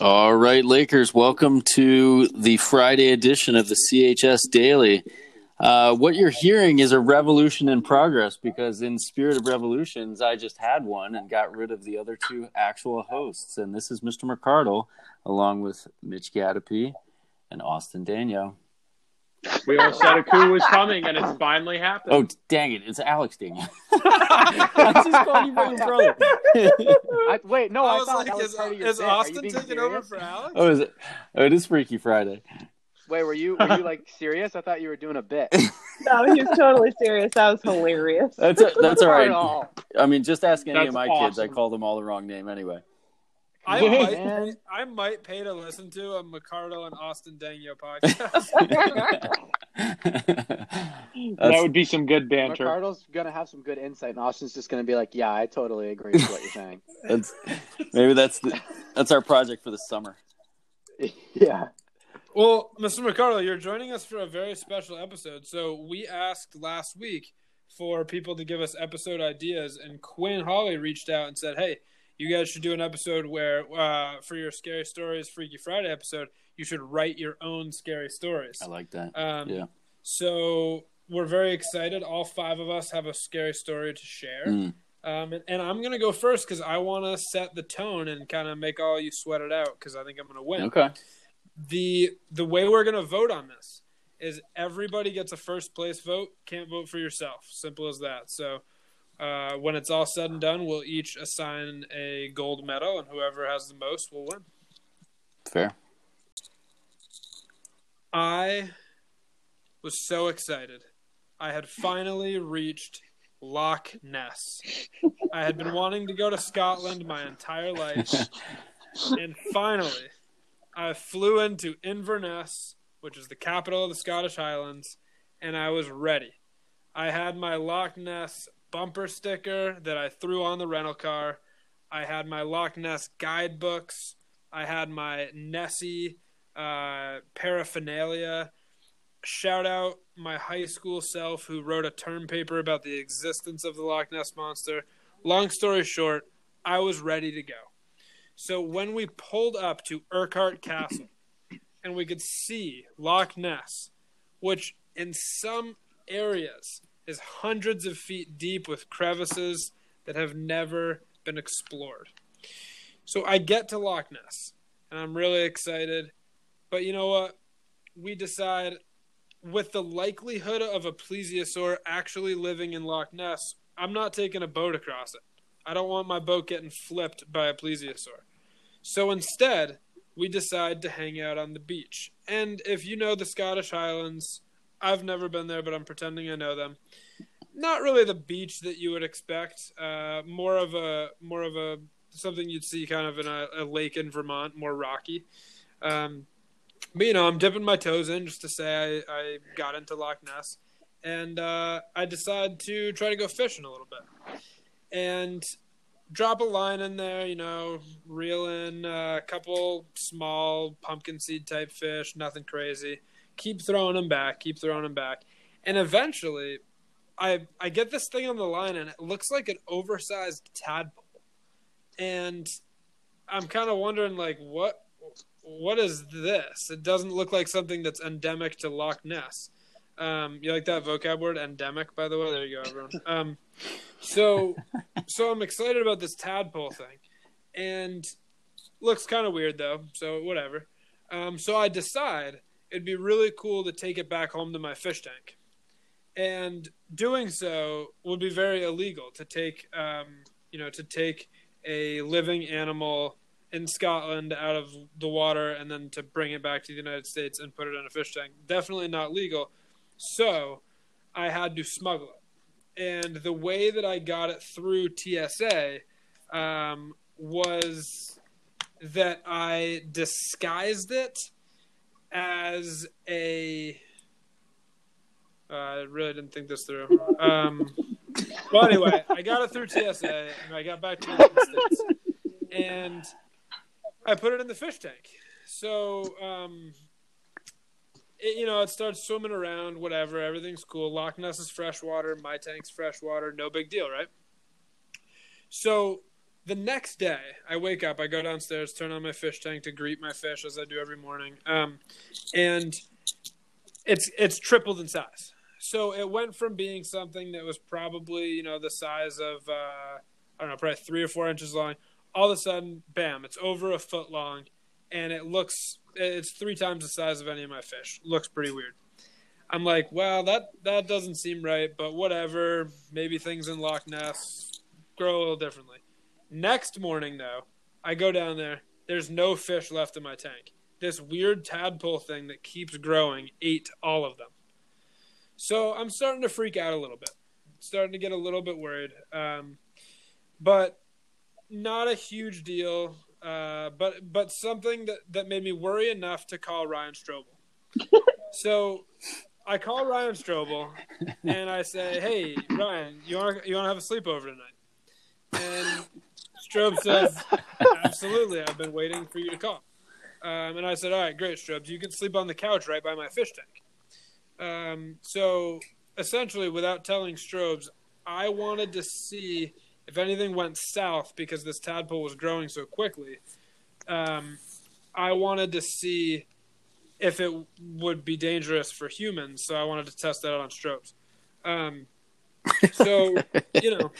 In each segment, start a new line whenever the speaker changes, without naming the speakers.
All right, Lakers, welcome to the Friday edition of the CHS Daily. Uh, what you're hearing is a revolution in progress because, in spirit of revolutions, I just had one and got rid of the other two actual hosts. And this is Mr. McCardle, along with Mitch Gadapy and Austin Daniel.
We all said a coup was coming, and it's finally happened.
Oh, dang it. It's Alex Daniel. I just called you my brother.
I, wait, no,
I
I,
was
thought
like,
that was
is,
part of your
is
bit. Are you
Austin
being
taking over for Alex?
oh, is it? Oh, it is Freaky Friday.
Wait, were you were you like serious? I thought you were doing a bit.
No, he was totally serious. That was hilarious.
That's a, that's all
Not at
right.
all.
I mean, just ask any
That's
of my kids. I call them all the wrong name anyway.
I
Yeah,
might,
man.
I might pay to listen to a McCardle and Austin Daniel podcast.
that would be some good banter.
McCardle's gonna have some good insight, and Austin's just gonna be like, "Yeah, I totally agree with what you're saying."
that's maybe that's the, that's our project for the summer.
yeah.
well, Mr. McCardle, you're joining us for a very special episode. So we asked last week for people to give us episode ideas, and Quinn Holly reached out and said, "Hey, you guys should do an episode where, uh, for your scary stories Freaky Friday episode, you should write your own scary stories."
I like that.
Um,
Yeah.
So we're very excited. All five of us have a scary story to share.
Mm.
Um, and, and I'm going to go first because I want to set the tone and kind of make all you sweat it out because I think I'm going to win.
Okay.
The the way we're going to vote on this is everybody gets a first place vote. Can't vote for yourself. Simple as that. So uh, when it's all said and done, we'll each assign a gold medal, and whoever has the most will win.
Fair.
I was so excited. I had finally reached Loch Ness. I had been wanting to go to Scotland my entire life. And finally, I flew into Inverness, which is the capital of the Scottish Highlands, and I was ready. I had my Loch Ness bumper sticker that I threw on the rental car. I had my Loch Ness guidebooks. I had my Nessie uh, paraphernalia. Shout out my high school self who wrote a term paper about the existence of the Loch Ness monster. Long story short, I was ready to go. So when we pulled up to Urquhart Castle and we could see Loch Ness, which in some areas is hundreds of feet deep with crevices that have never been explored. So I get to Loch Ness and I'm really excited. But you know what? We decide with the likelihood of a plesiosaur actually living in Loch Ness, I'm not taking a boat across it. I don't want my boat getting flipped by a plesiosaur. So instead, we decide to hang out on the beach. And if you know the Scottish Highlands, I've never been there, but I'm pretending I know them. Not really the beach that you would expect. Uh, more of a more of a something you'd see kind of in a, a lake in Vermont, more rocky. Um, but you know, I'm dipping my toes in just to say I, I got into Loch Ness, and uh, I decide to try to go fishing a little bit, and drop a line in there. You know, reel in a couple small pumpkin seed type fish, nothing crazy. Keep throwing them back, keep throwing them back, and eventually, I I get this thing on the line, and it looks like an oversized tadpole, and I'm kind of wondering like what what is this? It doesn't look like something that's endemic to Loch Ness. Um, you like that vocab word, endemic, by the way? There you go, everyone. Um, so, so I'm excited about this tadpole thing, and looks kind of weird though. So whatever. Um, so I decide it'd be really cool to take it back home to my fish tank, and doing so would be very illegal. To take, um, you know, to take a living animal in Scotland out of the water and then to bring it back to the United States and put it in a fish tank. Definitely not legal. So I had to smuggle it. And the way that I got it through TSA um, was that I disguised it as a. Uh, I really didn't think this through. Um, well, anyway, I got it through TSA and I got back to the States. And I put it in the fish tank. So, um, it, you know, it starts swimming around, whatever. Everything's cool. Loch Ness is freshwater. My tank's freshwater. No big deal, right? So, the next day, I wake up, I go downstairs, turn on my fish tank to greet my fish as I do every morning, um, and it's it's tripled in size. So it went from being something that was probably you know the size of uh, I don't know, probably three or four inches long. All of a sudden, bam! It's over a foot long, and it looks it's three times the size of any of my fish. Looks pretty weird. I'm like, well, that that doesn't seem right, but whatever. Maybe things in Loch Ness grow a little differently. Next morning, though, I go down there. There's no fish left in my tank. This weird tadpole thing that keeps growing ate all of them. So I'm starting to freak out a little bit. Starting to get a little bit worried. Um, but not a huge deal. Uh, but but something that, that made me worry enough to call Ryan Strobel. so I call Ryan Strobel and I say, "Hey, Ryan, you want you want to have a sleepover tonight?" And Strobe says, "Absolutely. I've been waiting for you to call." Um, and I said, "All right, great, Strobes. You can sleep on the couch right by my fish tank." Um, so essentially, without telling Strobes, I wanted to see if anything went south because this tadpole was growing so quickly. Um, I wanted to see if it would be dangerous for humans. So I wanted to test that out on Strobes. Um, so you know,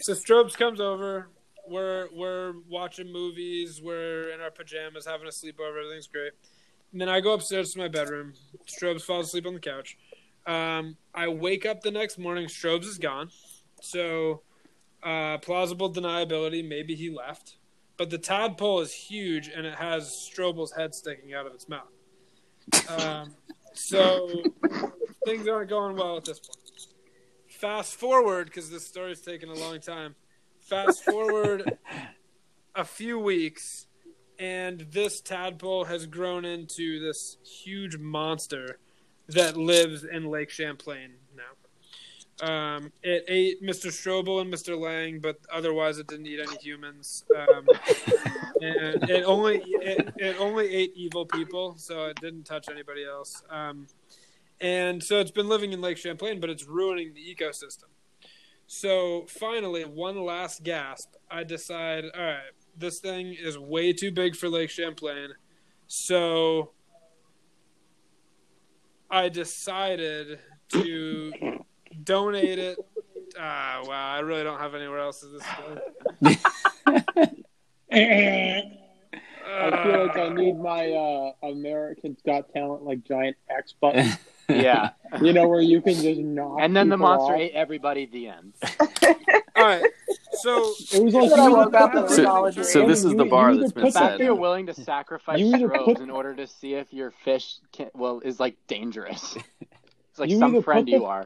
so Strobes comes over. We're we're watching movies. We're in our pajamas, having a sleepover. Everything's great. And then I go upstairs to my bedroom. Strobes falls asleep on the couch. Um, I wake up the next morning. Strobes is gone. So uh, plausible deniability. Maybe he left. But the tadpole is huge, and it has Strobel's head sticking out of its mouth. Um, so things aren't going well at this point. Fast forward, because this story's taken a long time. Fast forward a few weeks, and this tadpole has grown into this huge monster that lives in Lake Champlain now. Um, it ate Mr. Strobel and Mr. Lang, but otherwise it didn't eat any humans. Um, and it only it, it only ate evil people, so it didn't touch anybody else. Um, and so it's been living in Lake Champlain, but it's ruining the ecosystem. So finally, one last gasp, I decide, all right, this thing is way too big for Lake Champlain. So I decided to donate it. Ah, wow, I really don't have anywhere else to this point.
I feel like I need my uh, Americans Got Talent like giant X button.
Yeah.
you know where you can just knock.
And then the monster
off.
ate everybody. at The end.
All right, so
It was like
That's
you
love
either
about the
the-
mythology.
So this is
you-
the bar that's been
put
The fact
set.
that you're willing to sacrifice
You either
strobes
put-
in order to see if your fish can, well is like dangerous. It's like
You
some friend
put
you are.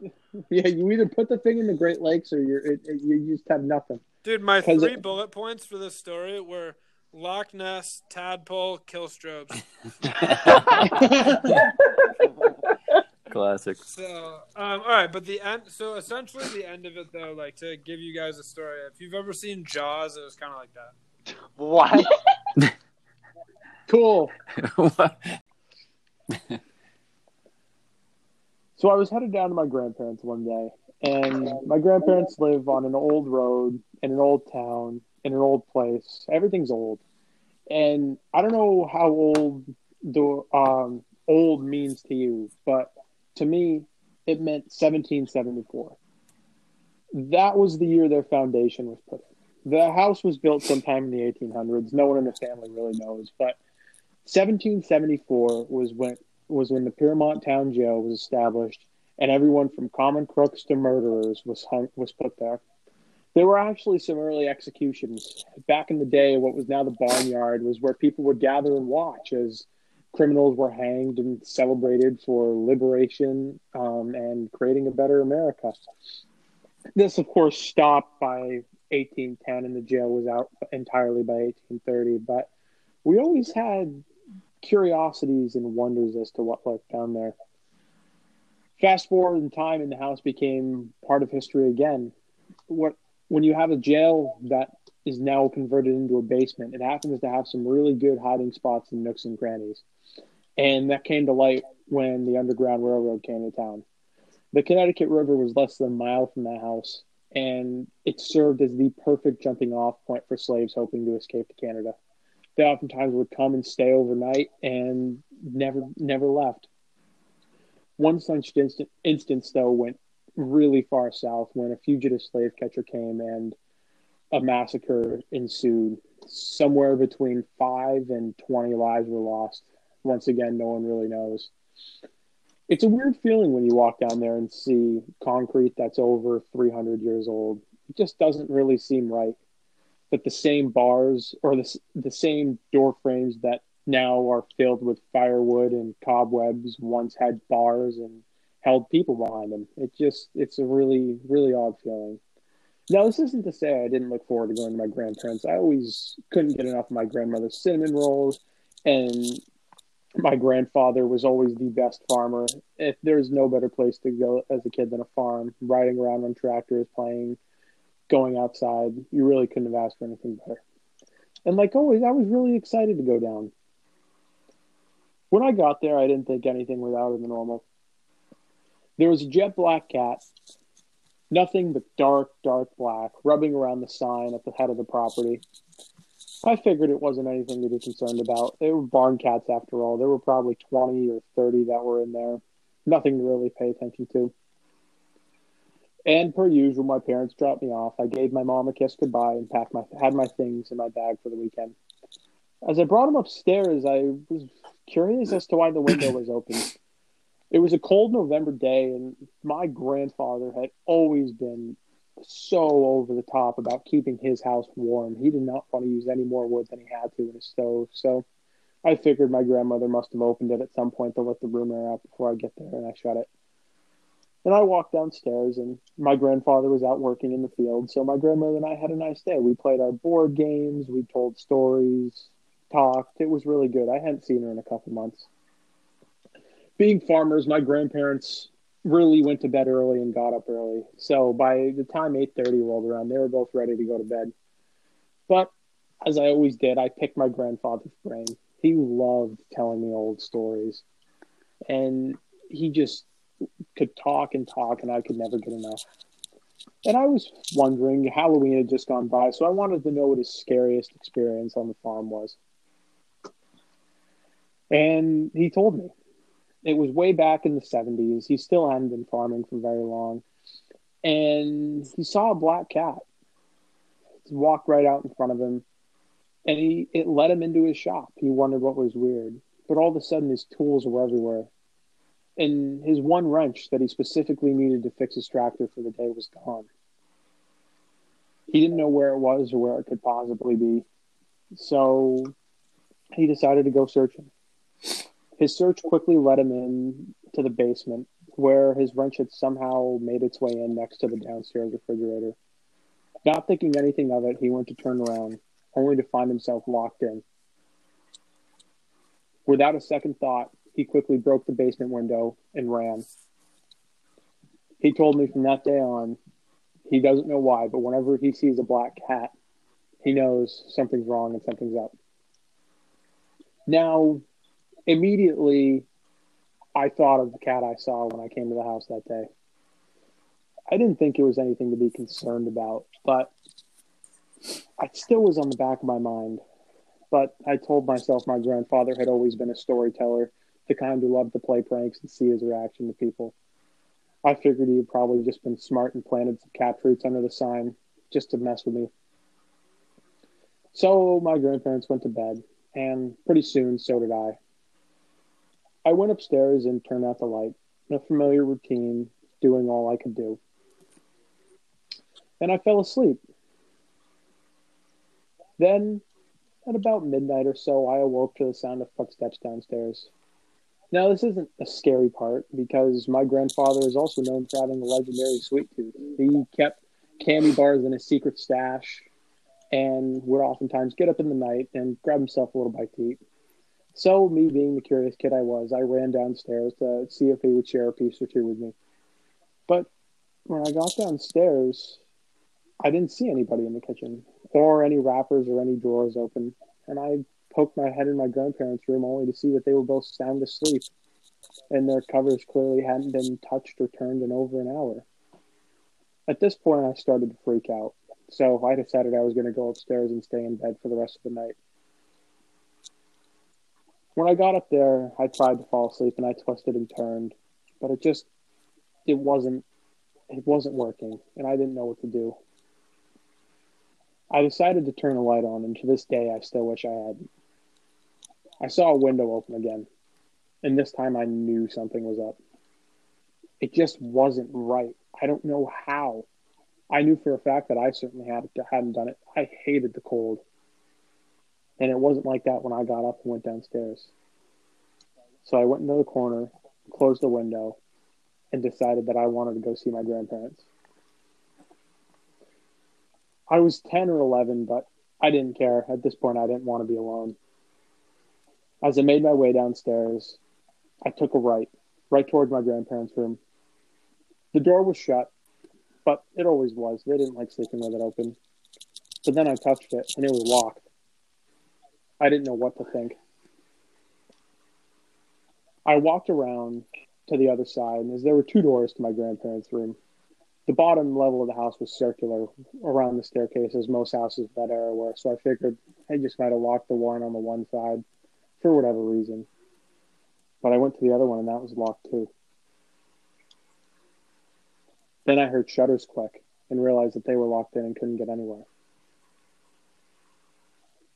Yeah, you either put the thing in the Great Lakes or you're it, it- you just have nothing.
dude, my
'Cause
three
it-
bullet points for this story were Loch Ness, tadpole, kill strobes.
Classic.
So, um, all right, but the end. So essentially, the end of it, though, like to give you guys a story. If you've ever seen Jaws, it was kind of like that.
What?
Cool. So I was headed down to my grandparents one day, and my grandparents live on an old road in an old town in an old place. Everything's old, and I don't know how old the um, old means to you, but to me, it meant 1774. That was the year their foundation was put in. The house was built sometime in the 1800s. No one in the family really knows, but 1774 was when was when the Piermont Town Jail was established, and everyone from common crooks to murderers was hung, was put there. There were actually some early executions back in the day. What was now the barnyard was where people would gather and watch as criminals were hanged and celebrated for liberation um, and creating a better America. This, of course, stopped by 1810, and the jail was out entirely by 1830. But we always had curiosities and wonders as to what lurked down there. Fast forward in time, and the house became part of history again. What when you have a jail that is now converted into a basement, it happens to have some really good hiding spots and nooks and crannies, and that came to light when the Underground Railroad came to town. The Connecticut River was less than a mile from that house, and it served as the perfect jumping off point for slaves hoping to escape to Canada. They oftentimes would come and stay overnight and never never left. One such instance, though, went really far south when a fugitive slave catcher came and a massacre ensued. Somewhere between five and 20 lives were lost. Once again, no one really knows. It's a weird feeling when you walk down there and see concrete that's over 300 years old. It just doesn't really seem right that the same bars or the, the same door frames that now are filled with firewood and cobwebs once had bars and held people behind them. It just it's a really really odd feeling. Now this isn't to say I didn't look forward to going to my grandparents. I always couldn't get enough of my grandmother's cinnamon rolls and my grandfather was always the best farmer. If there's no better place to go as a kid than a farm, riding around on tractors, playing, going outside, you really couldn't have asked for anything better. And like always, I was really excited to go down. When I got there, I didn't think anything was out of the normal. There was a jet black cat, nothing but dark, dark black, rubbing around the sign at the head of the property. I figured it wasn't anything to be concerned about. They were barn cats after all. There were probably 20 or 30 that were in there. Nothing to really pay attention to. And per usual, my parents dropped me off. I gave my mom a kiss goodbye and packed my had my things in my bag for the weekend. As I brought them upstairs, I was curious as to why the window was open. It was a cold November day, and my grandfather had always been so over the top about keeping his house warm. He did not want to use any more wood than he had to in his stove. So I figured my grandmother must have opened it at some point to let the room air out before I get there, and I shut it. And I walked downstairs, and my grandfather was out working in the field. So my grandmother and I had a nice day. We played our board games, we told stories, talked. It was really good. I hadn't seen her in a couple months. Being farmers, my grandparents really went to bed early and got up early. So by the time 8:30 rolled around, they were both ready to go to bed. But as I always did, I picked my grandfather's brain. He loved telling me old stories. And he just could talk and talk and I could never get enough. And I was wondering, Halloween had just gone by, so I wanted to know what his scariest experience on the farm was. And he told me. It was way back in the 70s. He still hadn't been farming for very long. And he saw a black cat walk right out in front of him. And he it led him into his shop. He wondered what was weird. But all of a sudden, his tools were everywhere. And his one wrench that he specifically needed to fix his tractor for the day was gone. He didn't know where it was or where it could possibly be. So he decided to go searching. His search quickly led him in to the basement, where his wrench had somehow made its way in next to the downstairs refrigerator. Not thinking anything of it, he went to turn around, only to find himself locked in. Without a second thought, he quickly broke the basement window and ran. He told me from that day on, he doesn't know why, but whenever he sees a black cat, he knows something's wrong and something's up. Now, immediately I thought of the cat I saw when I came to the house that day. I didn't think it was anything to be concerned about, but it still was on the back of my mind. But I told myself my grandfather had always been a storyteller, the kind who loved to play pranks and see his reaction to people. I figured he had probably just been smart and planted some cat fruits under the sign just to mess with me. So my grandparents went to bed, and pretty soon so did I. I went upstairs and turned out the light. A familiar routine, doing all I could do. And I fell asleep. Then, at about midnight or so, I awoke to the sound of footsteps downstairs. Now, this isn't a scary part because my grandfather is also known for having a legendary sweet tooth. He kept candy bars in his secret stash and would oftentimes get up in the night and grab himself a little bite to eat. So, me being the curious kid I was, I ran downstairs to see if he would share a piece or two with me. But when I got downstairs, I didn't see anybody in the kitchen, or any wrappers or any drawers open. And I poked my head in my grandparents' room only to see that they were both sound asleep, and their covers clearly hadn't been touched or turned in over an hour. At this point, I started to freak out. So I decided I was going to go upstairs and stay in bed for the rest of the night. When I got up there, I tried to fall asleep and I twisted and turned, but it just it wasn't it wasn't working and I didn't know what to do. I decided to turn the light on and to this day I still wish I hadn't. I saw a window open again, and this time I knew something was up. It just wasn't right. I don't know how. I knew for a fact that I certainly had, hadn't done it. I hated the cold. And it wasn't like that when I got up and went downstairs. So I went into the corner, closed the window, and decided that I wanted to go see my grandparents. I was 10 or 11, but I didn't care. At this point, I didn't want to be alone. As I made my way downstairs, I took a right, right towards my grandparents' room. The door was shut, but it always was. They didn't like sleeping with it open. But then I touched it, and it was locked. I didn't know what to think. I walked around to the other side, and as there were two doors to my grandparents' room, the bottom level of the house was circular around the staircase, as most houses of that era were. So I figured they just might have locked the one on the one side for whatever reason. But I went to the other one, and that was locked too. Then I heard shutters click and realized that they were locked in and couldn't get anywhere.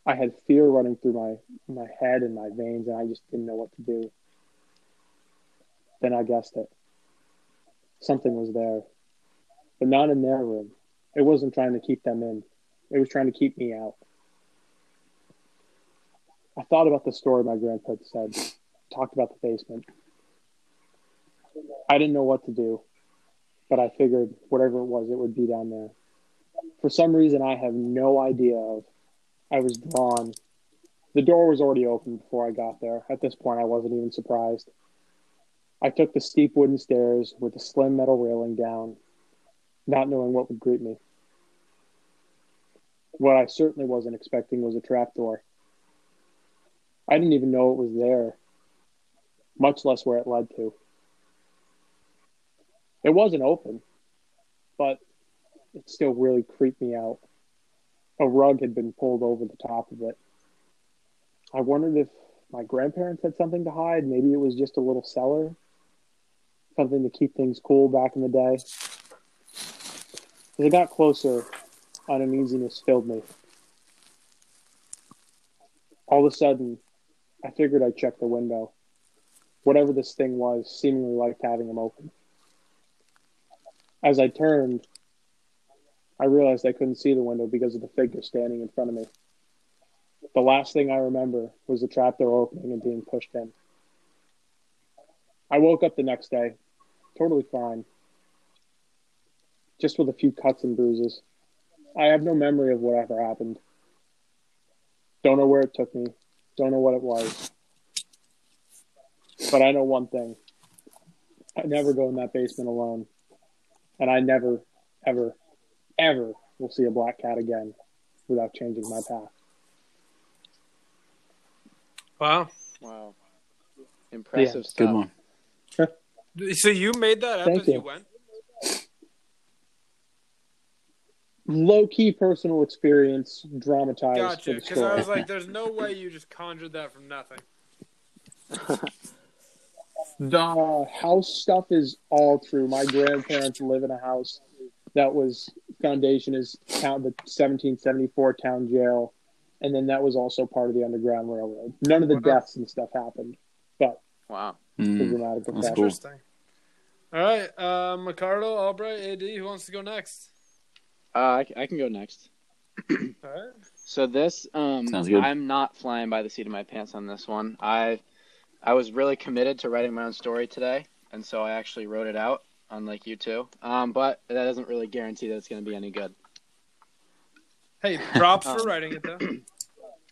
I had fear running through my, my head and my veins, and I just didn't know what to do. Then I guessed it. Something was there, but not in their room. It wasn't trying to keep them in, it was trying to keep me out. I thought about the story my grandpa said, talked about the basement. I didn't know what to do, but I figured whatever it was, it would be down there. For some reason, I have no idea of. I was drawn. The door was already open before I got there. At this point, I wasn't even surprised. I took the steep wooden stairs with the slim metal railing down, not knowing what would greet me. What I certainly wasn't expecting was a trapdoor. I didn't even know it was there, much less where it led to. It wasn't open, but it still really creeped me out. A rug had been pulled over the top of it. I wondered if my grandparents had something to hide. Maybe it was just a little cellar, something to keep things cool back in the day. As I got closer, uneasiness filled me. All of a sudden, I figured I'd check the window. Whatever this thing was seemingly liked having them open. As I turned, I realized I couldn't see the window because of the figure standing in front of me. The last thing I remember was the trapdoor opening and being pushed in. I woke up the next day, totally fine, just with a few cuts and bruises. I have no memory of whatever happened. Don't know where it took me. Don't know what it was. But I know one thing. I never go in that basement alone. And I never, ever, ever will see a black cat again without changing my path.
Wow.
Wow. Impressive stuff.
Good one.
So you made that up
Thank
as you
you.
went?
Low key personal experience dramatized
Gotcha.
for the
Because I was like, there's no way you just conjured that from nothing.
The house stuff is all true. My grandparents live in a house that was foundation is town the 1774 town jail, and then that was also part of the Underground Railroad. None of the
Wow.
deaths and stuff happened, but
Wow.
Mm.
dramatic
That's cool.
Interesting. All right. Uh, McCardle, Albright, AD, who wants to go next?
Uh, I, I can go next.
All right.
So this, um,
Sounds good.
I'm not flying by the seat of my pants on this one. I, I was really committed to writing my own story today, and so I actually wrote it out, unlike you two. Um, but that doesn't really guarantee that it's going to be any good.
Hey, props for
Um,
writing it, though.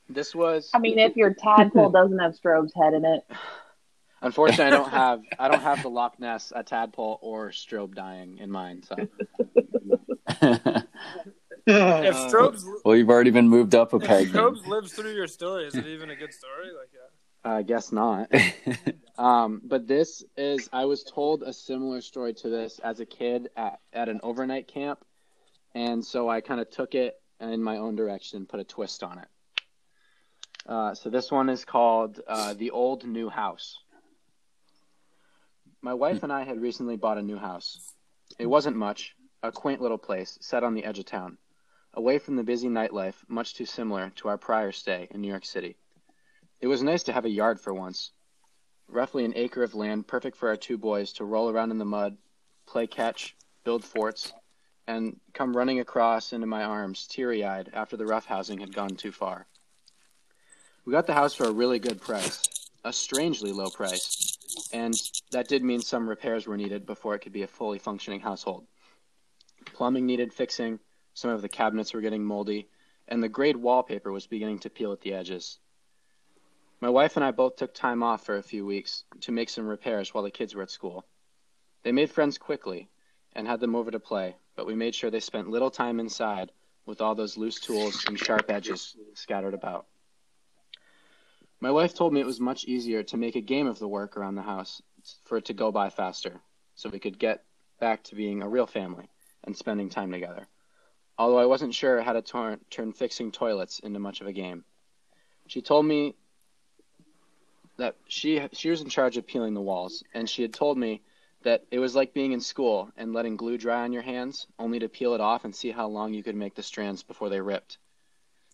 This was,
I mean, if your tadpole doesn't have Strobe's head in it,
unfortunately, I don't have, I don't have the Loch Ness, a tadpole, or Strobe dying in mind. So
If Strobes,
well, you've already been moved up a peg. then.
Strobes lives through your story, is it even a good story? Like, yeah.
I guess not. um, but this is, I was told a similar story to this as a kid at, at an overnight camp. And so I kind of took it in my own direction and put a twist on it. Uh, so this one is called uh, The Old New House. My wife and I had recently bought a new house. It wasn't much, a quaint little place set on the edge of town, away from the busy nightlife, much too similar to our prior stay in New York City. It was nice to have a yard for once. Roughly an acre of land perfect for our two boys to roll around in the mud, play catch, build forts, and come running across into my arms, teary eyed, after the rough housing had gone too far. We got the house for a really good price, a strangely low price, and that did mean some repairs were needed before it could be a fully functioning household. Plumbing needed fixing, some of the cabinets were getting moldy, and the grayed wallpaper was beginning to peel at the edges. My wife and I both took time off for a few weeks to make some repairs while the kids were at school. They made friends quickly and had them over to play, but we made sure they spent little time inside with all those loose tools and sharp edges scattered about. My wife told me it was much easier to make a game of the work around the house for it to go by faster, so we could get back to being a real family and spending time together. Although I wasn't sure how to tor- turn fixing toilets into much of a game. She told me that she she was in charge of peeling the walls, and she had told me that it was like being in school and letting glue dry on your hands, only to peel it off and see how long you could make the strands before they ripped.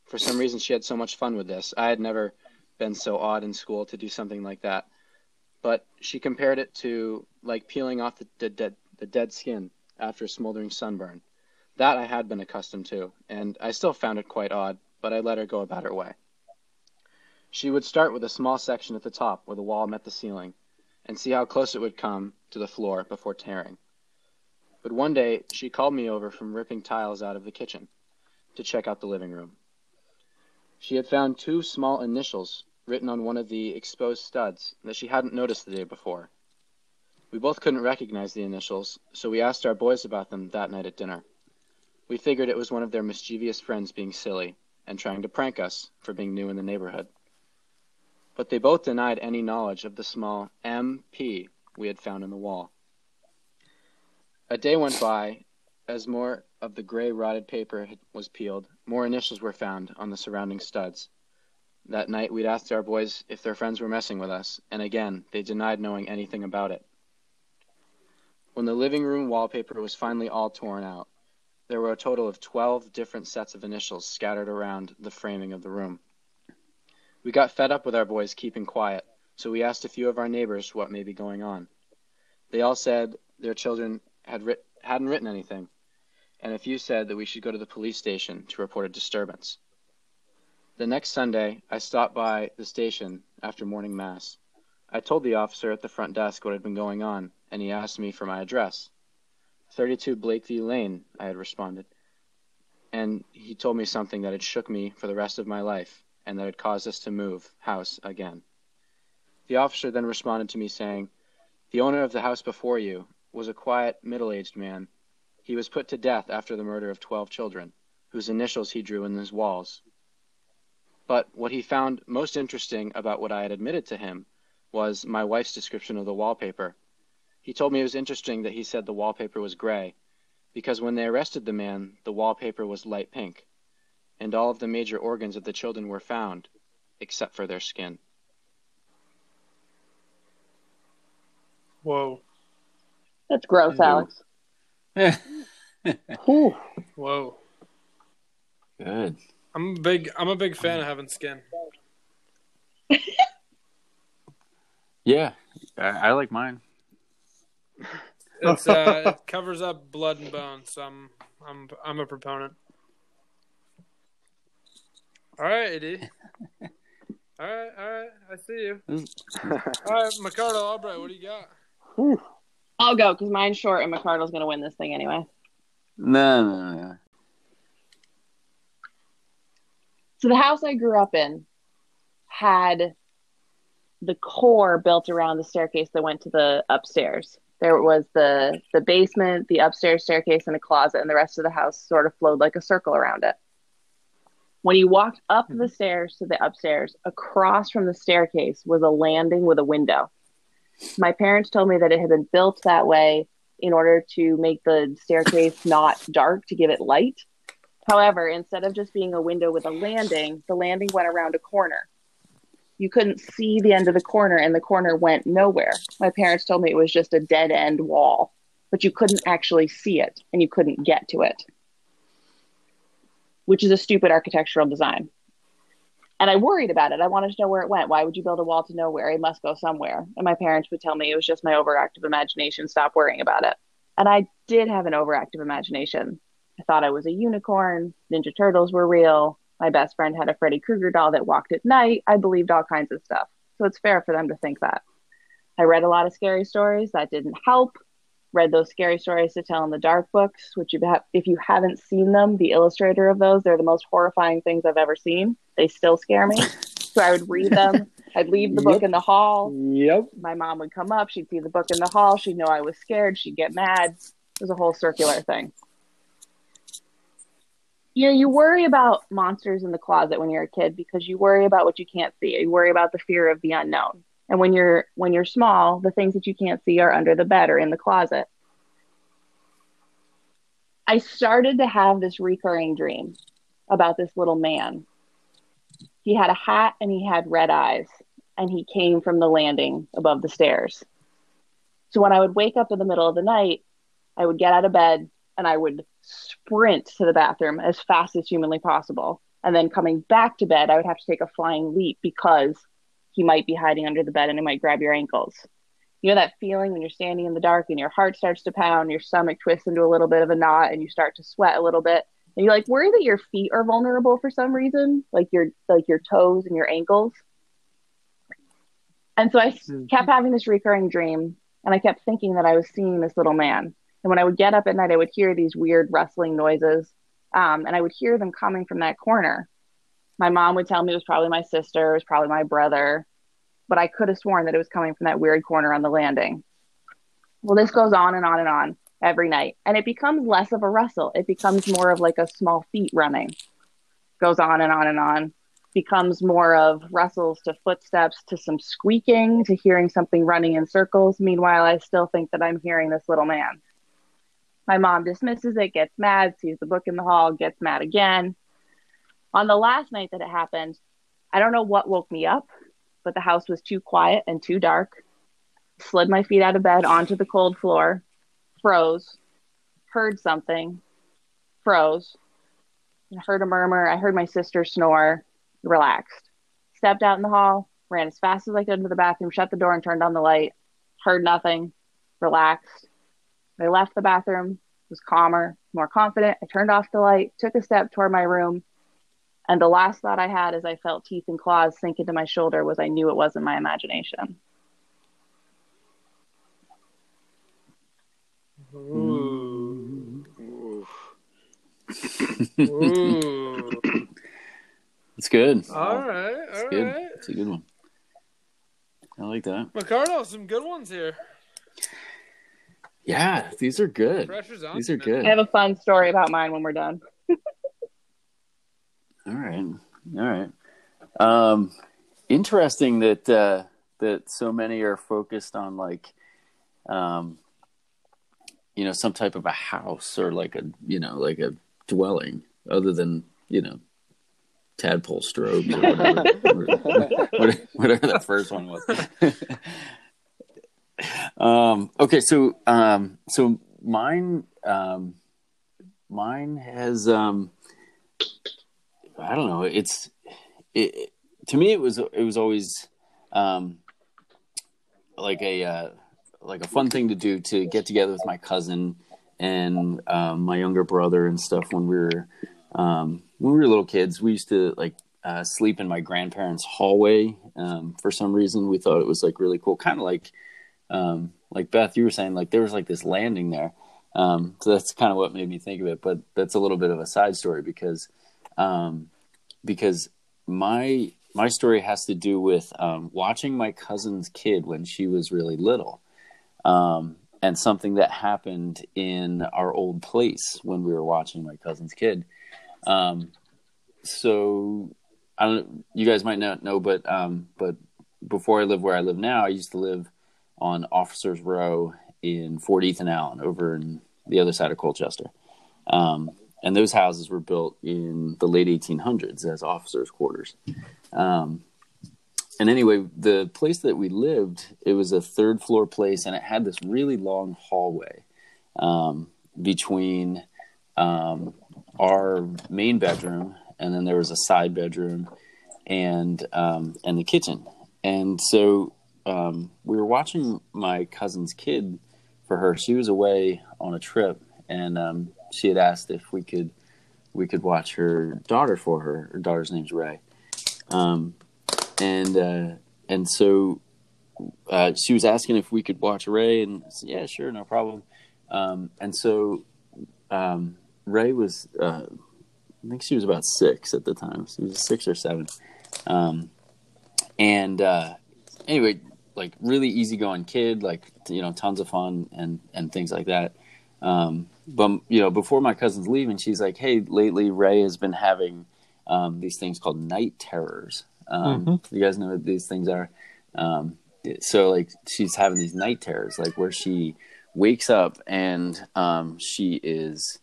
For some reason, she had so much fun with this. I had never been so odd in school to do something like that. But she compared it to like peeling off the, the, dead, the dead skin after a smoldering sunburn. That I had been accustomed to, and I still found it quite odd, but I let her go about her way. She would start with a small section at the top where the wall met the ceiling, and see how close it would come to the floor before tearing. But one day she called me over from ripping tiles out of the kitchen to check out the living room. She had found two small initials written on one of the exposed studs that she hadn't noticed the day before. We both couldn't recognize the initials, so we asked our boys about them that night at dinner. We figured it was one of their mischievous friends being silly and trying to prank us for being new in the neighborhood. But they both denied any knowledge of the small MP we had found in the wall. A day went by. As more of the gray rotted paper was peeled, more initials were found on the surrounding studs. That night we'd asked our boys if their friends were messing with us, and again they denied knowing anything about it. When the living room wallpaper was finally all torn out, there were a total of 12 different sets of initials scattered around the framing of the room. We got fed up with our boys keeping quiet, so we asked a few of our neighbors what may be going on. They all said their children had writ- hadn't written anything, and a few said that we should go to the police station to report a disturbance. The next Sunday, I stopped by the station after morning mass. I told the officer at the front desk what had been going on, and he asked me for my address. 32 Blakeview Lane, I had responded. And he told me something that had shook me for the rest of my life and that had caused us to move house again. The officer then responded to me saying, The owner of the house before you was a quiet, middle aged man. He was put to death after the murder of 12 children, whose initials he drew in his walls. But what he found most interesting about what I had admitted to him was my wife's description of the wallpaper. He told me it was interesting that he said the wallpaper was gray, because when they arrested the man, the wallpaper was light pink and all of the major organs of the children were found, except for their skin.
Whoa.
That's gross, Alex.
Whew.
Whoa.
Good.
I'm a big I'm a big fan of having skin.
Yeah, I, I like mine.
It's uh it covers up blood and bones, so I'm I'm I'm a proponent. All right, AD. All right, all right. I see you. Mm. All right, McCardle Albright, what do you got?
Whew.
I'll go because mine's short and McCardle's going to win this thing anyway.
No, no, no.
So the house I grew up in had the core built around the staircase that went to the upstairs. There was the the basement, the upstairs staircase, and a closet, and the rest of the house sort of flowed like a circle around it. When you walked up the mm-hmm. stairs to the upstairs, across from the staircase was a landing with a window. My parents told me that it had been built that way in order to make the staircase not dark to give it light. However, instead of just being a window with a landing, the landing went around a corner. You couldn't see the end of the corner, and the corner went nowhere. My parents told me it was just a dead end wall, but you couldn't actually see it and you couldn't get to it, which is a stupid architectural design. And I worried about it. I wanted to know where it went. Why would you build a wall to nowhere? It must go somewhere. And my parents would tell me it was just my overactive imagination. Stop worrying about it. And I did have an overactive imagination. I thought I was a unicorn. Ninja Turtles were real. My best friend had a Freddy Krueger doll that walked at night. I believed all kinds of stuff. So it's fair for them to think that. I read a lot of scary stories. That didn't help. Read those scary stories to tell in the dark books, which you have, if you haven't seen them, the illustrator of those, they're the most horrifying things I've ever seen. They still scare me. so I would read them. I'd leave the book
Yep.
in the hall.
Yep.
My mom would come up. She'd see the book in the hall. She'd know I was scared. She'd get mad. It was a whole circular thing. You know, you worry about monsters in the closet when you're a kid because you worry about what you can't see. You worry about the fear of the unknown. And when you're when you're small, the things that you can't see are under the bed or in the closet. I started to have this recurring dream about this little man. He had a hat and he had red eyes, and he came from the landing above the stairs. So when I would wake up in the middle of the night, I would get out of bed and I would sprint to the bathroom as fast as humanly possible. And then coming back to bed, I would have to take a flying leap because he might be hiding under the bed and it might grab your ankles. You know that feeling when you're standing in the dark and your heart starts to pound, your stomach twists into a little bit of a knot, and you start to sweat a little bit, and you're like worry that your feet are vulnerable for some reason, like your like your toes and your ankles. And so I kept having this recurring dream, and I kept thinking that I was seeing this little man. And when I would get up at night, I would hear these weird rustling noises, um, and I would hear them coming from that corner. My mom would tell me it was probably my sister, it was probably my brother, but I could have sworn that it was coming from that weird corner on the landing. Well, this goes on and on and on every night, and it becomes less of a rustle. It becomes more of like a small feet running. Goes on and on and on. Becomes more of rustles to footsteps to some squeaking to hearing something running in circles. Meanwhile, I still think that I'm hearing this little man. My mom dismisses it, gets mad, sees the book in the hall, gets mad again. On the last night that it happened, I don't know what woke me up, but the house was too quiet and too dark. Slid my feet out of bed onto the cold floor, froze, heard something, froze, I heard a murmur. I heard my sister snore, relaxed. Stepped out in the hall, ran as fast as I could into the bathroom, shut the door, and turned on the light. Heard nothing, relaxed. I left the bathroom, was calmer, more confident. I turned off the light, took a step toward my room, and the last thought I had as I felt teeth and claws sink into my shoulder was I knew it wasn't my imagination.
Ooh.
Ooh.
Ooh.
It's good.
All right.
It's
All
good.
right.
It's a good one. I like that.
McCardle, some good ones here.
Yeah, these are good.
Pressure's on.
These are good.
I have a fun story about mine when we're done.
All right, all right. Um, interesting that uh, that so many are focused on like, um, you know, some type of a house or like a you know like a dwelling, other than you know, tadpole strobes or whatever, whatever, whatever that first one was. um, okay, so um, so mine um, mine has um, I don't know. It's it, to me. It was it was always um, like a uh, like a fun thing to do to get together with my cousin and um, my younger brother and stuff when we were um, when we were little kids. We used to like uh, sleep in my grandparents' hallway. Um, for some reason, we thought it was like really cool, kind of like um, like Beth, you were saying, like there was like this landing there. Um, so that's kind of what made me think of it. But that's a little bit of a side story because um, because my my story has to do with um, watching my cousin's kid when she was really little, um, and something that happened in our old place when we were watching my cousin's kid. Um, so I don't. You guys might not know, but um, but before I live where I live now, I used to live on Officers Row in Fort Ethan Allen, over in the other side of Colchester. Um, and those houses were built in the late 1800s as officers' quarters. Um, and anyway, the place that we lived, it was a third floor place, and it had this really long hallway um, between um, our main bedroom, and then there was a side bedroom, and um, and the kitchen. And so um, we were watching my cousin's kid for her. She was away on a trip, and um, she had asked if we could we could watch her daughter for her. Her daughter's name's Ray, um, and uh, and so uh, she was asking if we could watch Ray, and said, yeah, sure, no problem. Um, and so um, Ray was, uh, I think she was about six at the time. She was six or seven, um, and uh, anyway, like really easygoing kid, like you know, tons of fun and and things like that. Um, but you know, before my cousin's leaving, she's like, "Hey, lately Ray has been having um, these things called night terrors. Um,
Mhm.
You guys know what these things are. Um, so like, she's having these night terrors, like where she wakes up and um, she is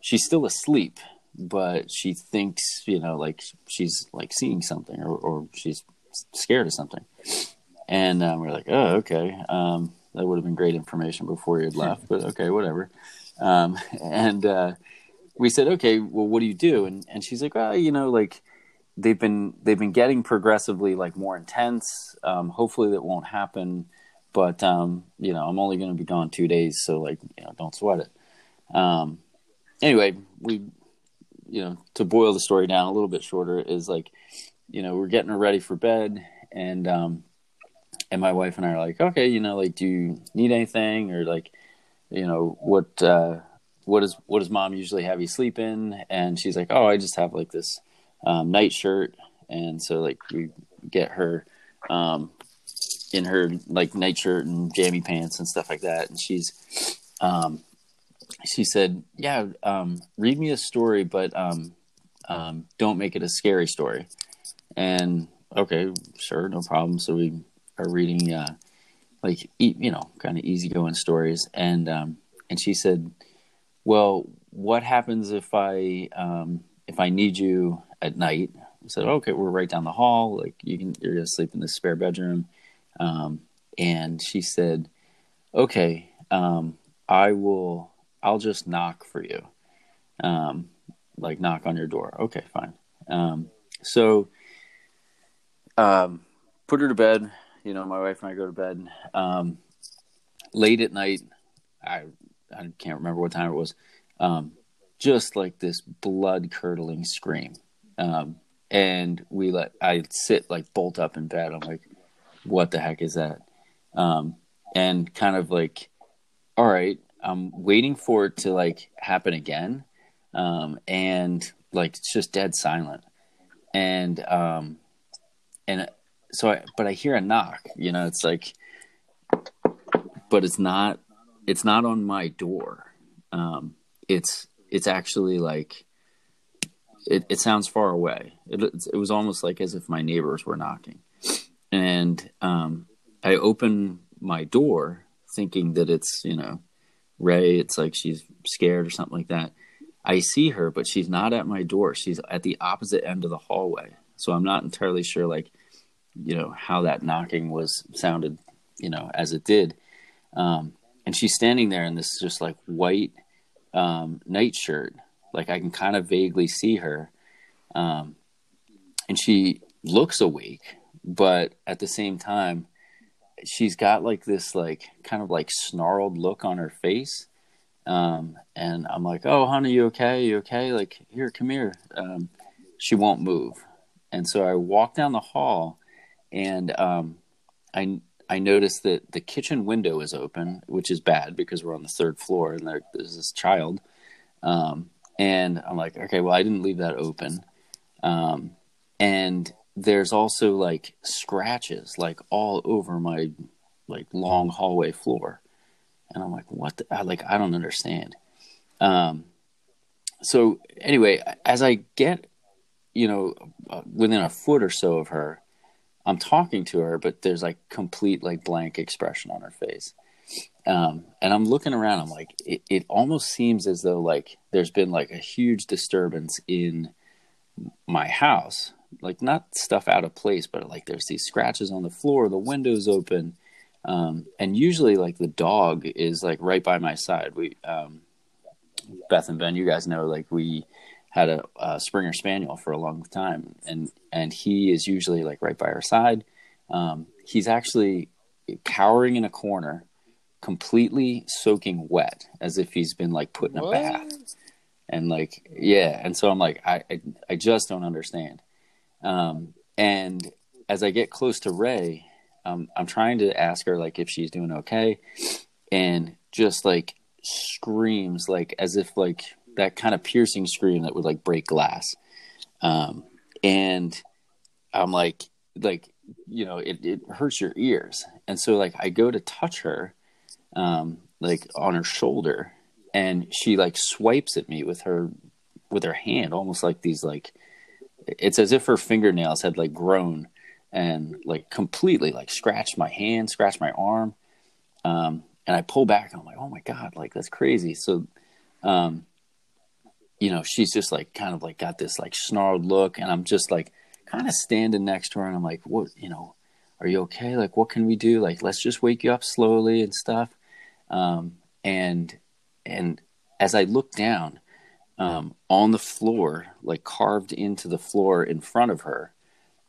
she's still asleep, but she thinks you know, like she's like seeing something or, or she's scared of something. And um, we're like, oh, okay. That would have been great information before you had left, but okay, whatever. Um, and uh, we said, okay, well, what do you do? And and she's like, well, you know, like they've been they've been getting progressively like more intense. Um, hopefully, that won't happen. But um, you know, I'm only going to be gone two days, so like, you know, don't sweat it. Um, anyway, we, you know, to boil the story down a little bit shorter is like, you know, we're getting her ready for bed, and um, and my wife and I are like, okay, you know, like, do you need anything, or like, you know, what uh, what does what does mom usually have you sleep in? And she's like, oh, I just have like this um, night shirt, and so like we get her um, in her like night shirt and jammy pants and stuff like that, and she's um, she said, yeah, um, read me a story, but um, um, don't make it a scary story. And okay, sure, no problem. So we are reading uh, like you know kind of easygoing stories, and um, and she said, well, what happens if I um, if I need you at night? I said, okay, we're right down the hall. Like you can, you're gonna sleep in the spare bedroom. Um, and she said, okay, um, I will. I'll just knock for you. Um, like knock on your door. Okay, fine. Um, so, um, put her to bed. You know, my wife and I go to bed. Um, late at night, I I can't remember what time it was. Um, just like this blood curdling scream. Um, and we let I sit like bolt up in bed. I'm like, what the heck is that? Um, and kind of like, all right, I'm waiting for it to like happen again. Um, and like it's just dead silent. And um, and so I, but I hear a knock. You know, it's like, but it's not. It's not on my door. Um, it's it's actually like it, it sounds far away. It, it was almost like as if my neighbors were knocking. And um, I open my door thinking that it's, you know, Ray. It's like she's scared or something like that. I see her, but she's not at my door. She's at the opposite end of the hallway. So I'm not entirely sure, like, you know, how that knocking was sounded, you know, as it did. Um, and she's standing there in this just like white um, nightshirt. Like I can kind of vaguely see her. Um, and she looks awake, but at the same time, she's got like this like kind of like snarled look on her face. Um, and I'm like, "Oh, honey, you okay? You okay? Like, here, come here." Um, she won't move, and so I walk down the hall, and um, I I notice that the kitchen window is open, which is bad because we're on the third floor and there, there's this child. Um, and I'm like, okay, well, I didn't leave that open. Um, and there's also like scratches like all over my like long hallway floor. And I'm like, what? The, I, like, I don't understand. Um, so anyway, as I get you know, uh, within a foot or so of her. I'm talking to her, but there's like complete like blank expression on her face. Um, and I'm looking around. I'm like, it, it almost seems as though like there's been like a huge disturbance in my house. Like not stuff out of place, but like there's these scratches on the floor, the windows open, um, and usually like the dog is like right by my side. We, um, Beth and Ben, you guys know like we had a, a Springer Spaniel for a long time, and and he is usually like right by our side. Um, he's actually cowering in a corner, completely soaking wet, as if he's been like put in a
What?
bath. And like, yeah, and so I'm like, I, I, I just don't understand. Um, and as I get close to Ray, um, I'm trying to ask her like if she's doing okay, and just like screams like as if like that kind of piercing scream that would like break glass. Um, and I'm like, like you know, it, it hurts your ears, and so like I go to touch her, um, like on her shoulder, and she like swipes at me with her with her hand, almost like these like it's as if her fingernails had like grown and like completely like scratched my hand, scratched my arm. Um, and I pull back and I'm like, oh my God, like that's crazy. So, um, you know, she's just like kind of like got this like snarled look, and I'm just like kind of standing next to her, and I'm like, what, you know, are you okay? Like, what can we do? Like, let's just wake you up slowly and stuff. Um, and and as I look down, um, on the floor, like carved into the floor in front of her,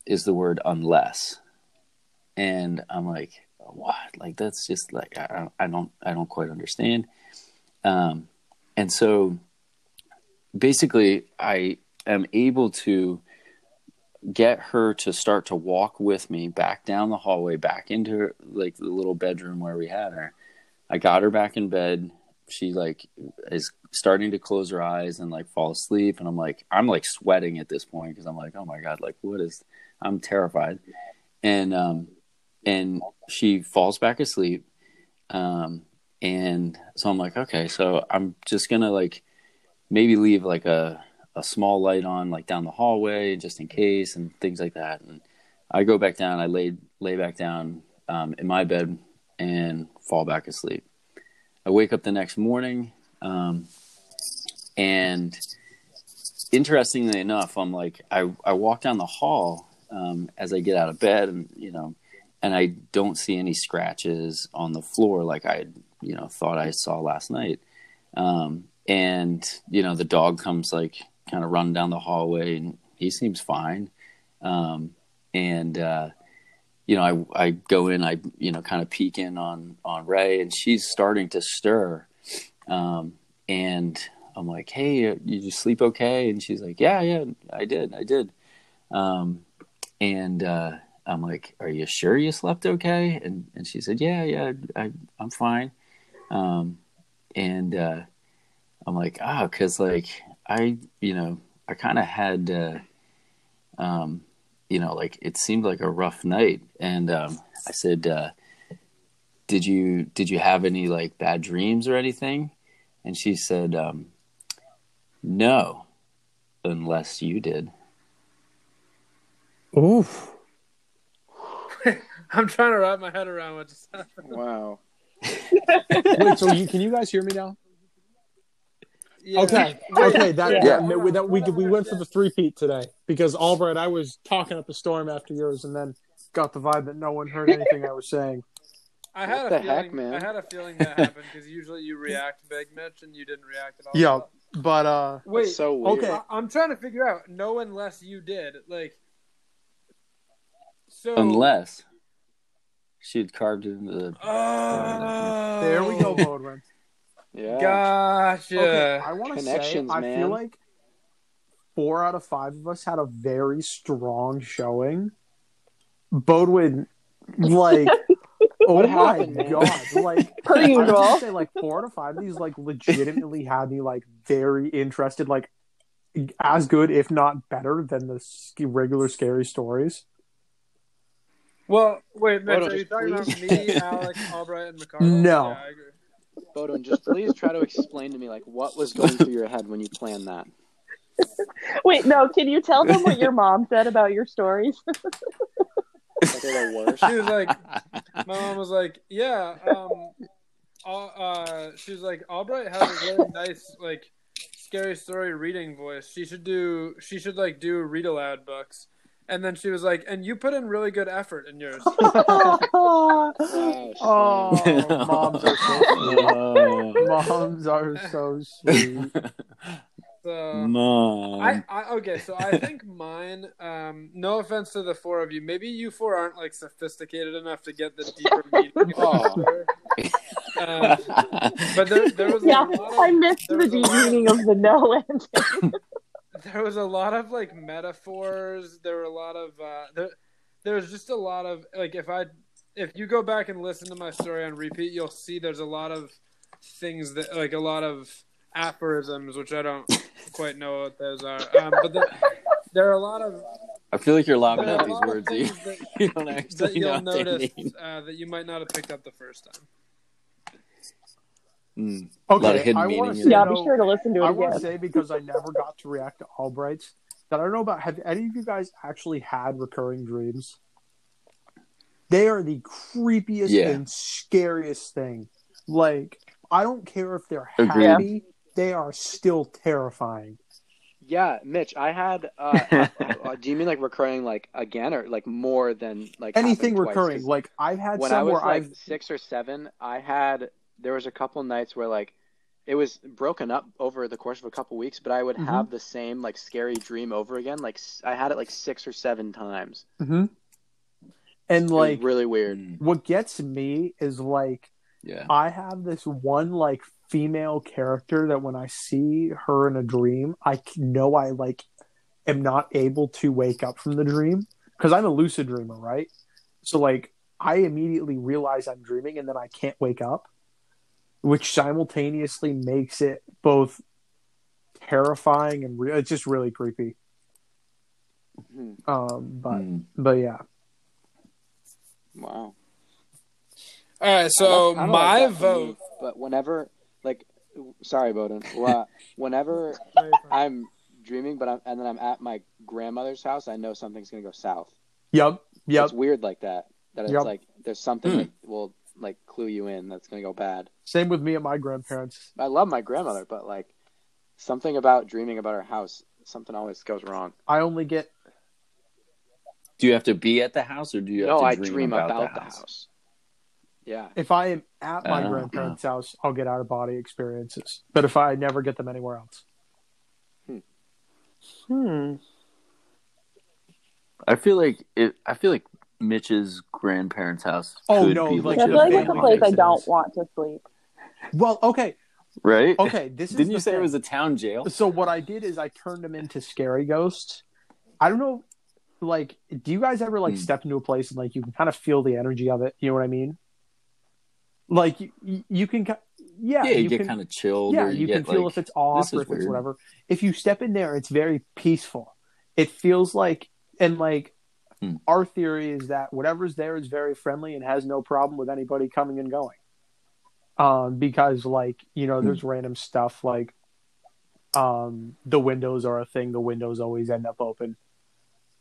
is the word unless. And I'm like, what? Like that's just like I I don't I don't quite understand. Um, and so basically, I am able to get her to start to walk with me back down the hallway, back into her, like the little bedroom where we had her. I got her back in bed. She like is starting to close her eyes and like fall asleep, and I'm like, I'm like sweating at this point because I'm like, oh my god, like what is? I'm terrified, and um, and she falls back asleep, um, and so I'm like, okay, so I'm just gonna like maybe leave like a a small light on like down the hallway just in case and things like that. And I go back down. I lay lay back down um, in my bed and fall back asleep. I wake up the next morning, um, and interestingly enough, I'm like I I walk down the hall um, as I get out of bed, and you know, and I don't see any scratches on the floor like I you know thought I saw last night. Um, and you know the dog comes like kind of run down the hallway and he seems fine. Um, and uh, you know I, I go in I you know kind of peek in on on Ray and she's starting to stir. Um, and I'm like hey uh, you just sleep okay? And she's like yeah yeah I did I did. Um, and uh, I'm like are you sure you slept okay? And and she said yeah yeah I, I'm fine. Um, and uh, I'm like, oh, because like I, you know, I kind of had, uh, um, you know, like it seemed like a rough night, and um, I said, uh, did you did you have any like bad dreams or anything? And she said, um, no, unless you did.
Oof.
I'm trying to wrap my head around what just happened.
Wow.
Wait, so you, can you guys hear me now?
Yeah.
Okay, okay, that,
Yeah.
that, we, that we we went for the three peat today because Albright, I was talking up a storm after yours, and then got the vibe that no one heard anything I was saying.
I had
What
a
the
feeling.
heck, man?
I had a feeling that happened because usually you react big, Mitch, and you didn't react at all.
Yeah, but uh,
Wait.
So weird.
okay.
I- I'm trying to figure out. No, unless you did. Like. So.
Unless she had carved it into the.
Oh.
there we go, Bodwin.
Yeah.
Gotcha.
Okay, I want to say,
Connections,
I
man.
feel like four out of five of us had a very strong showing. Bodwin, like, oh
What
my
happened, man?
god, like.
Per
I was
usual.
gonna say like four out of five of these like legitimately had me like very interested, like as good if not better than the regular scary stories.
Well, wait, Mitch, are you
just
talking about me, Alex, Albright, and McCardle?
No.
Yeah, I agree.
Bodwin, just please try to explain to me like what was going through your head when you planned that.
Wait, no. Can you tell them what your mom said about your stories?
Like they're the worst.
She was like, my mom was like, yeah. Um, uh, she was like, Albright has a really nice, like, scary story reading voice. She should do. She should like do read aloud books. And then she was like, and you put in really good effort in yours.
oh,
Oh,
moms are so sweet.
Oh,
Moms are so sweet.
So
Mom.
I, I okay, so I think mine. Um, no offense to the four of you, maybe you four aren't like sophisticated enough to get the deeper meaning. Of the. Um, but there, there was
yeah,
a lot of,
I missed the deep meaning of the no ending.
There was a lot of like metaphors. There were a lot of uh, there. There was just a lot of like if I if you go back and listen to my story on repeat, you'll see there's a lot of things that like a lot of aphorisms, which I don't quite know what those are. Um, but there, there are a lot of
I feel like you're lobbing
there
out these words that you,
that,
you don't actually know
you'll
they
notice uh, that you might not have picked up the first time.
Mm.
Okay,
lot of hidden
I
meaning
want to say,
yeah, be sure to listen to it.
I want to say because I never got to react to Albright's that I don't know about. Have any of you guys actually had recurring dreams? They are the creepiest
Yeah.
and scariest thing. Like I don't care if they're
Agreed.
happy; they are still terrifying.
Yeah, Mitch, I had. Uh, uh, uh, do you mean like recurring, like again, or like more than like
Anything recurring?
twice?
Like I've had
when I
some
was
where
like
I've
six or seven, I had. There was a couple nights where like it was broken up over the course of a couple weeks, but I would
Mhm.
have the same like scary dream over again. Like I had it like six or seven times.
Mhm. and like
really weird.
Mm.
what gets me is like
Yeah.
I have this one like female character that when I see her in a dream, I know I like am not able to wake up from the dream because I'm a lucid dreamer, right? So like I immediately realize I'm dreaming and then I can't wake up, which simultaneously makes it both terrifying and re- it's just really creepy.
Hmm.
Um, but
Mm.
but yeah,
Wow.
All right, so
I don't- I don't
my
like that for me,
vote.
but whenever, like, sorry, Bowden. Well, whenever I'm dreaming, but I'm and then I'm at my grandmother's house, I know something's gonna go south.
yep, yep.
It's weird like that. That it's
Yep.
like there's something
Hmm.
that will like clue you in that's gonna go bad.
Same with me and my grandparents.
I love my grandmother, but like something about dreaming about her house, something always goes wrong.
I only get
Do you have to be at the house, or do you have
no,
to
I
dream,
dream
about,
about,
the
the
house?
house. Yeah.
if I am at my
Oh.
grandparents' house, I'll get out of body experiences. But if I never get them anywhere else,
Hmm.
hmm.
I feel like it. I feel like Mitch's grandparents' house.
Oh,
could
no,
be
like
I feel like it's a place I don't want to sleep.
Well, okay,
right?
okay. This
Didn't
the
you say
thing.
it was a town jail?
So what I did is I turned them into scary ghosts. I don't know, like, do you guys ever like
Hmm.
step into a place and like you can kind of feel the energy of it? You know what I mean? Like you, you can, yeah,
Yeah, you,
you
get
can,
kind of chilled.
yeah,
or
you,
you,
can
get,
feel
like,
if it's off or
is
if it's whatever. If you step in there, it's very peaceful. It feels like, and like,
Hmm.
our theory is that whatever's there is very friendly and has no problem with anybody coming and going. Um, because like you know, there's
Hmm.
random stuff like, um, the windows are a thing. The windows always end up open.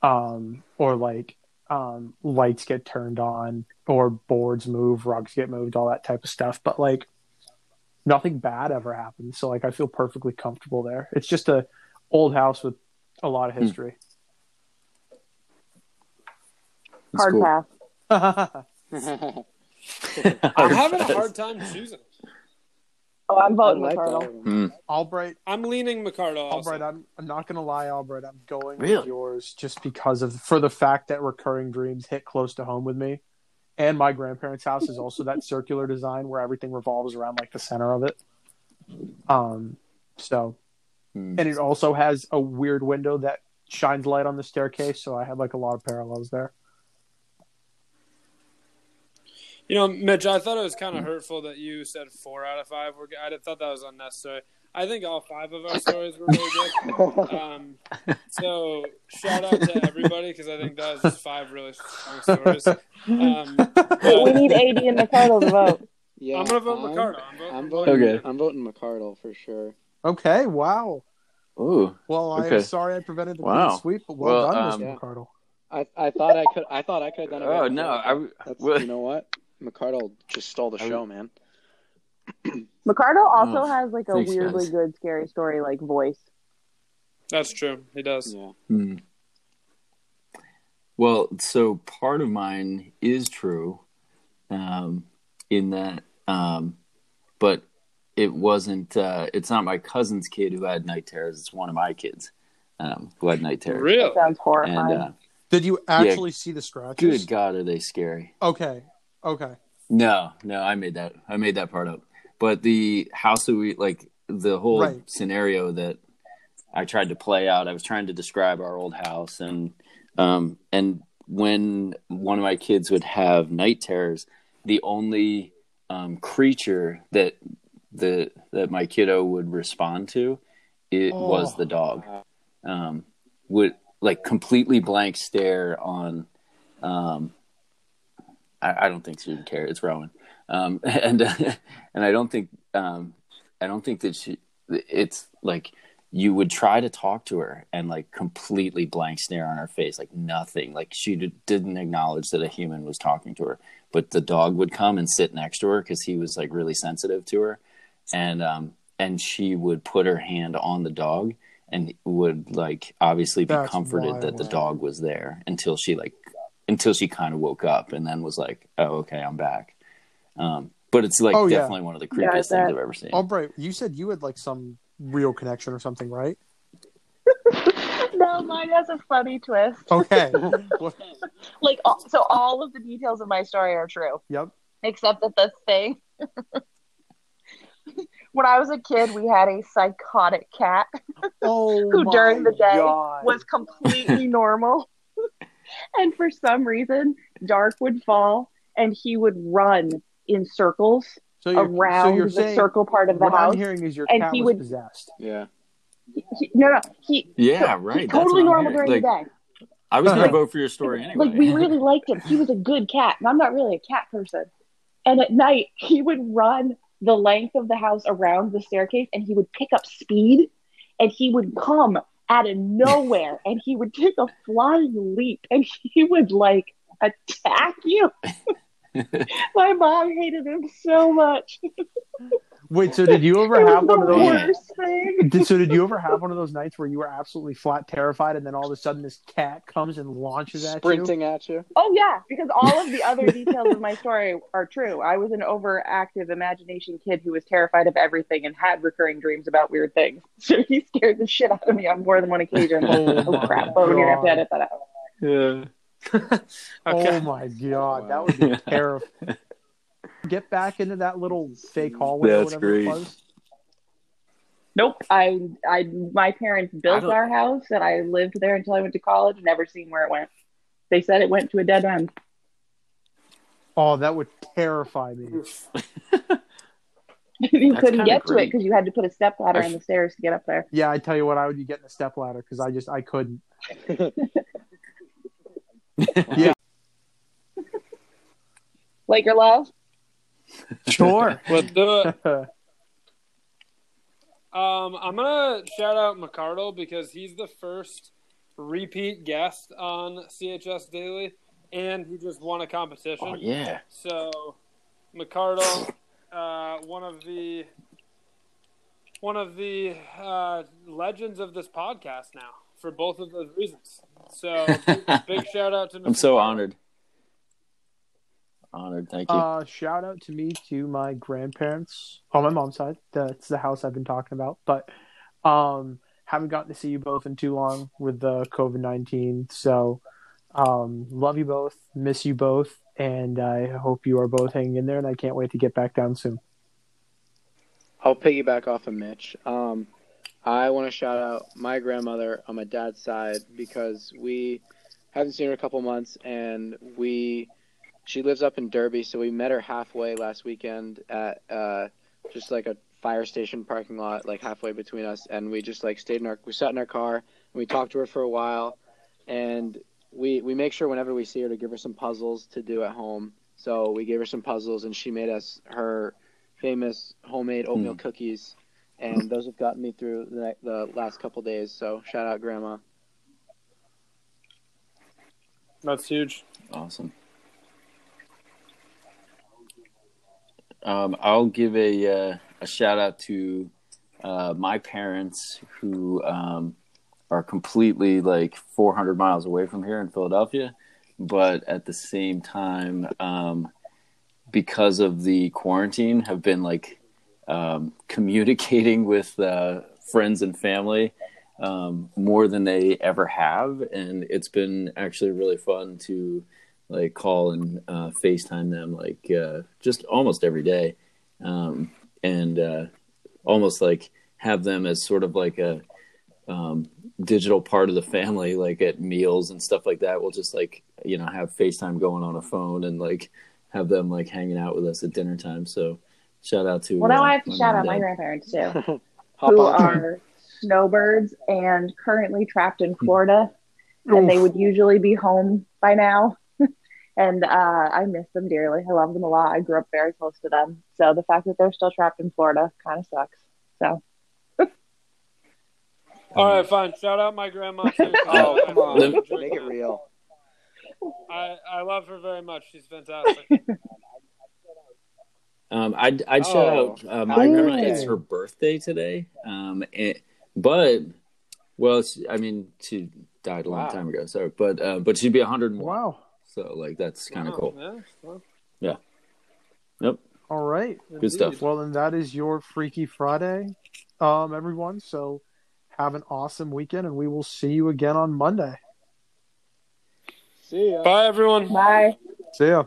Um, or like, um, lights get turned on, or boards move, rugs get moved, all that type of stuff. But like, nothing bad ever happens. So like I feel perfectly comfortable there. It's just a old house with a lot of
Hmm.
history.
It's
Hard
cool.
pass.
I'm having a hard time choosing.
Oh, I'm
I
voting
like
McCardle.
that.
Hmm.
Albright,
I'm leaning McCardle. Also.
Albright, I'm I'm not gonna lie, Albright, I'm going
Really?
with yours just because of for the fact that recurring dreams hit close to home with me. And my grandparents' house is also that circular design where everything revolves around like the center of it. Um so
Hmm.
and it also has a weird window that shines light on the staircase, so I have like a lot of parallels there.
You know, Mitch, I thought it was kind of hurtful that you said four out of five were good. I thought that was unnecessary. I think all five of our stories were really good. Um, so shout out to everybody because I think that was just five really strong stories. Um,
we need AD and McCardle to vote.
yeah,
I'm gonna vote
I'm-
McCardle. I'm voting,
I'm
I'm
voting.
Okay.
I'm voting McCardle for sure.
Okay, wow.
Ooh,
Well, I'm
Okay.
sorry I prevented the
Wow.
clean sweep, but well,
Well,
done,
um,
Mr. McCardle.
I, I thought I could. I thought I could have done it.
Oh,
better.
no, I w-
That's,
well-
you know what? McCardle just stole the
I
show, man.
McCardle also
Oh,
has like a
thanks,
weirdly
guys.
good scary story like voice.
That's true. He does.
Yeah.
Hmm. Well, so part of mine is true, um, in that, um, but it wasn't. Uh, it's not my cousin's kid who had night terrors. It's one of my kids um, who had night terrors.
Real.
That sounds
And
horrifying.
uh,
Did you actually see the scratches?
good God, are they scary?
Okay. Okay.
No, no, I made that. I made that part up. But the house that we like, the whole
Right.
scenario that I tried to play out. I was trying to describe our old house, and um, and when one of my kids would have night terrors, the only um, creature that the that my kiddo would respond to, it was
Oh.
the dog. Um, would like completely blank stare on. Um, I, I don't think she would care. It's Rowan, um, and and I don't think um, I don't think that she. It's like you would try to talk to her and like completely blank stare on her face, like nothing. Like she d- didn't acknowledge that a human was talking to her. But the dog would come and sit next to her because he was like really sensitive to her, and um, and she would put her hand on the dog and would like obviously be
That's
comforted that the dog was there until she like until she kind of woke up and then was like, "Oh, okay, I'm back." Um, but it's like
Oh, yeah.
definitely one of the
Yeah,
creepiest things I've ever seen.
Albright, you said you had like some real connection or something, right?
no, mine has a funny twist.
Okay.
Like, so all of the details of my story are true,
yep.
except that the thing. when I was a kid, we had a psychotic cat
Oh,
who, during the day,
God.
was completely normal. And for some reason, dark would fall and he would run in circles
so
around
so
the circle part of the
what
house.
I'm hearing is your
and
cat
he
was
would-
possessed.
Yeah.
He- no, no, he
Yeah,
so-
right.
He totally normal
hearing.
during the day.
I was going
Like-
to vote for your story anyway.
Like we really liked him. He was a good cat, and I'm not really a cat person. And at night, he would run the length of the house around the staircase, and he would pick up speed, and he would come out of nowhere, and he would take a flying leap, and he would like attack you. My mom hated him so much.
Wait, so did you ever
was
have one of those?
Thing.
Did, so did you ever have one of those nights where you were absolutely flat terrified, and then all of a sudden this cat comes and launches at you?
Sprinting at you.
Oh yeah, because all of the other details of my story are true. I was an overactive imagination kid who was terrified of everything and had recurring dreams about weird things. So he scared the shit out of me on more than one occasion.
Oh,
Oh, crap! But we're gonna have to edit that out.
yeah.
Okay.
Oh my god, that would be terrifying. Get back into that little fake hallway or
That's
whatever
great.
it was.
Nope. I, I, my parents built our house, and I lived there until I went to college. Never seen where it went. They said it went to a dead end.
Oh, that would terrify me.
you
That's
couldn't
kinda
get to it because you had to put a step ladder on the stairs to get up there.
Yeah, I tell you what, I would be getting a step ladder because I just I couldn't. Yeah.
Like Laker love.
Sure.
Let's do it. Um, I'm gonna shout out McCardle because he's the first repeat guest on CHS Daily, and he just won a competition.
Oh yeah.
So, McCardle, uh, one of the one of the uh, legends of this podcast now for both of those reasons. So, big shout out to.
I'm so honored. Honored. Thank you.
Uh, shout out to me to my grandparents on my mom's side. That's the house I've been talking about. But um, haven't gotten to see you both in too long with the COVID nineteen. So um, love you both, miss you both, and I hope you are both hanging in there. And I can't wait to get back down soon.
I'll piggyback off of Mitch. Um, I want to shout out my grandmother on my dad's side because we haven't seen her in a couple months, and we she lives up in Derby, so we met her halfway last weekend at uh, just like a fire station parking lot, like halfway between us, and we just like stayed in our we sat in our car and we talked to her for a while, and we we make sure whenever we see her to give her some puzzles to do at home. So we gave her some puzzles, and she made us her famous homemade oatmeal
Hmm.
cookies and those have gotten me through the, the last couple days. So shout out, Grandma.
That's huge.
Awesome. Um, I'll give a uh, a shout out to uh, my parents who um, are completely like 400 miles away from here in Philadelphia, but at the same time, um, because of the quarantine, have been like um, communicating with uh, friends and family um, more than they ever have, and it's been actually really fun to like call and uh, FaceTime them like uh, just almost every day, um, and uh, almost like have them as sort of like a um, digital part of the family, like at meals and stuff like that. We'll just like you know have FaceTime going on a phone and like have them like hanging out with us at dinner time. So shout out to
Well, now
uh,
I have to shout out my grandparents too, who
on.
are snowbirds and currently trapped in Florida. And they would usually be home by now. And uh, I miss them dearly. I love them a lot. I grew up very close to them. So the fact that they're still trapped in Florida kind of sucks. So
All right, fine. Shout out my grandma too.
Oh, come on. Make it real.
I, I love her very much. She's fantastic.
Um, I'd, I'd
Oh.
shout out uh, my
Ooh.
grandma. It's her birthday today. Um, and, but well, she, I mean, she died a long
Wow.
time ago. So, but uh, but she'd be 101.
Wow.
So like that's kind of
Wow,
cool.
Yeah, well,
Yep,
All right.
good stuff.
Well, then that is your Freaky Friday, um, everyone. So have an awesome weekend, and we will see you again on Monday.
See ya.
Bye, everyone.
bye.
See ya.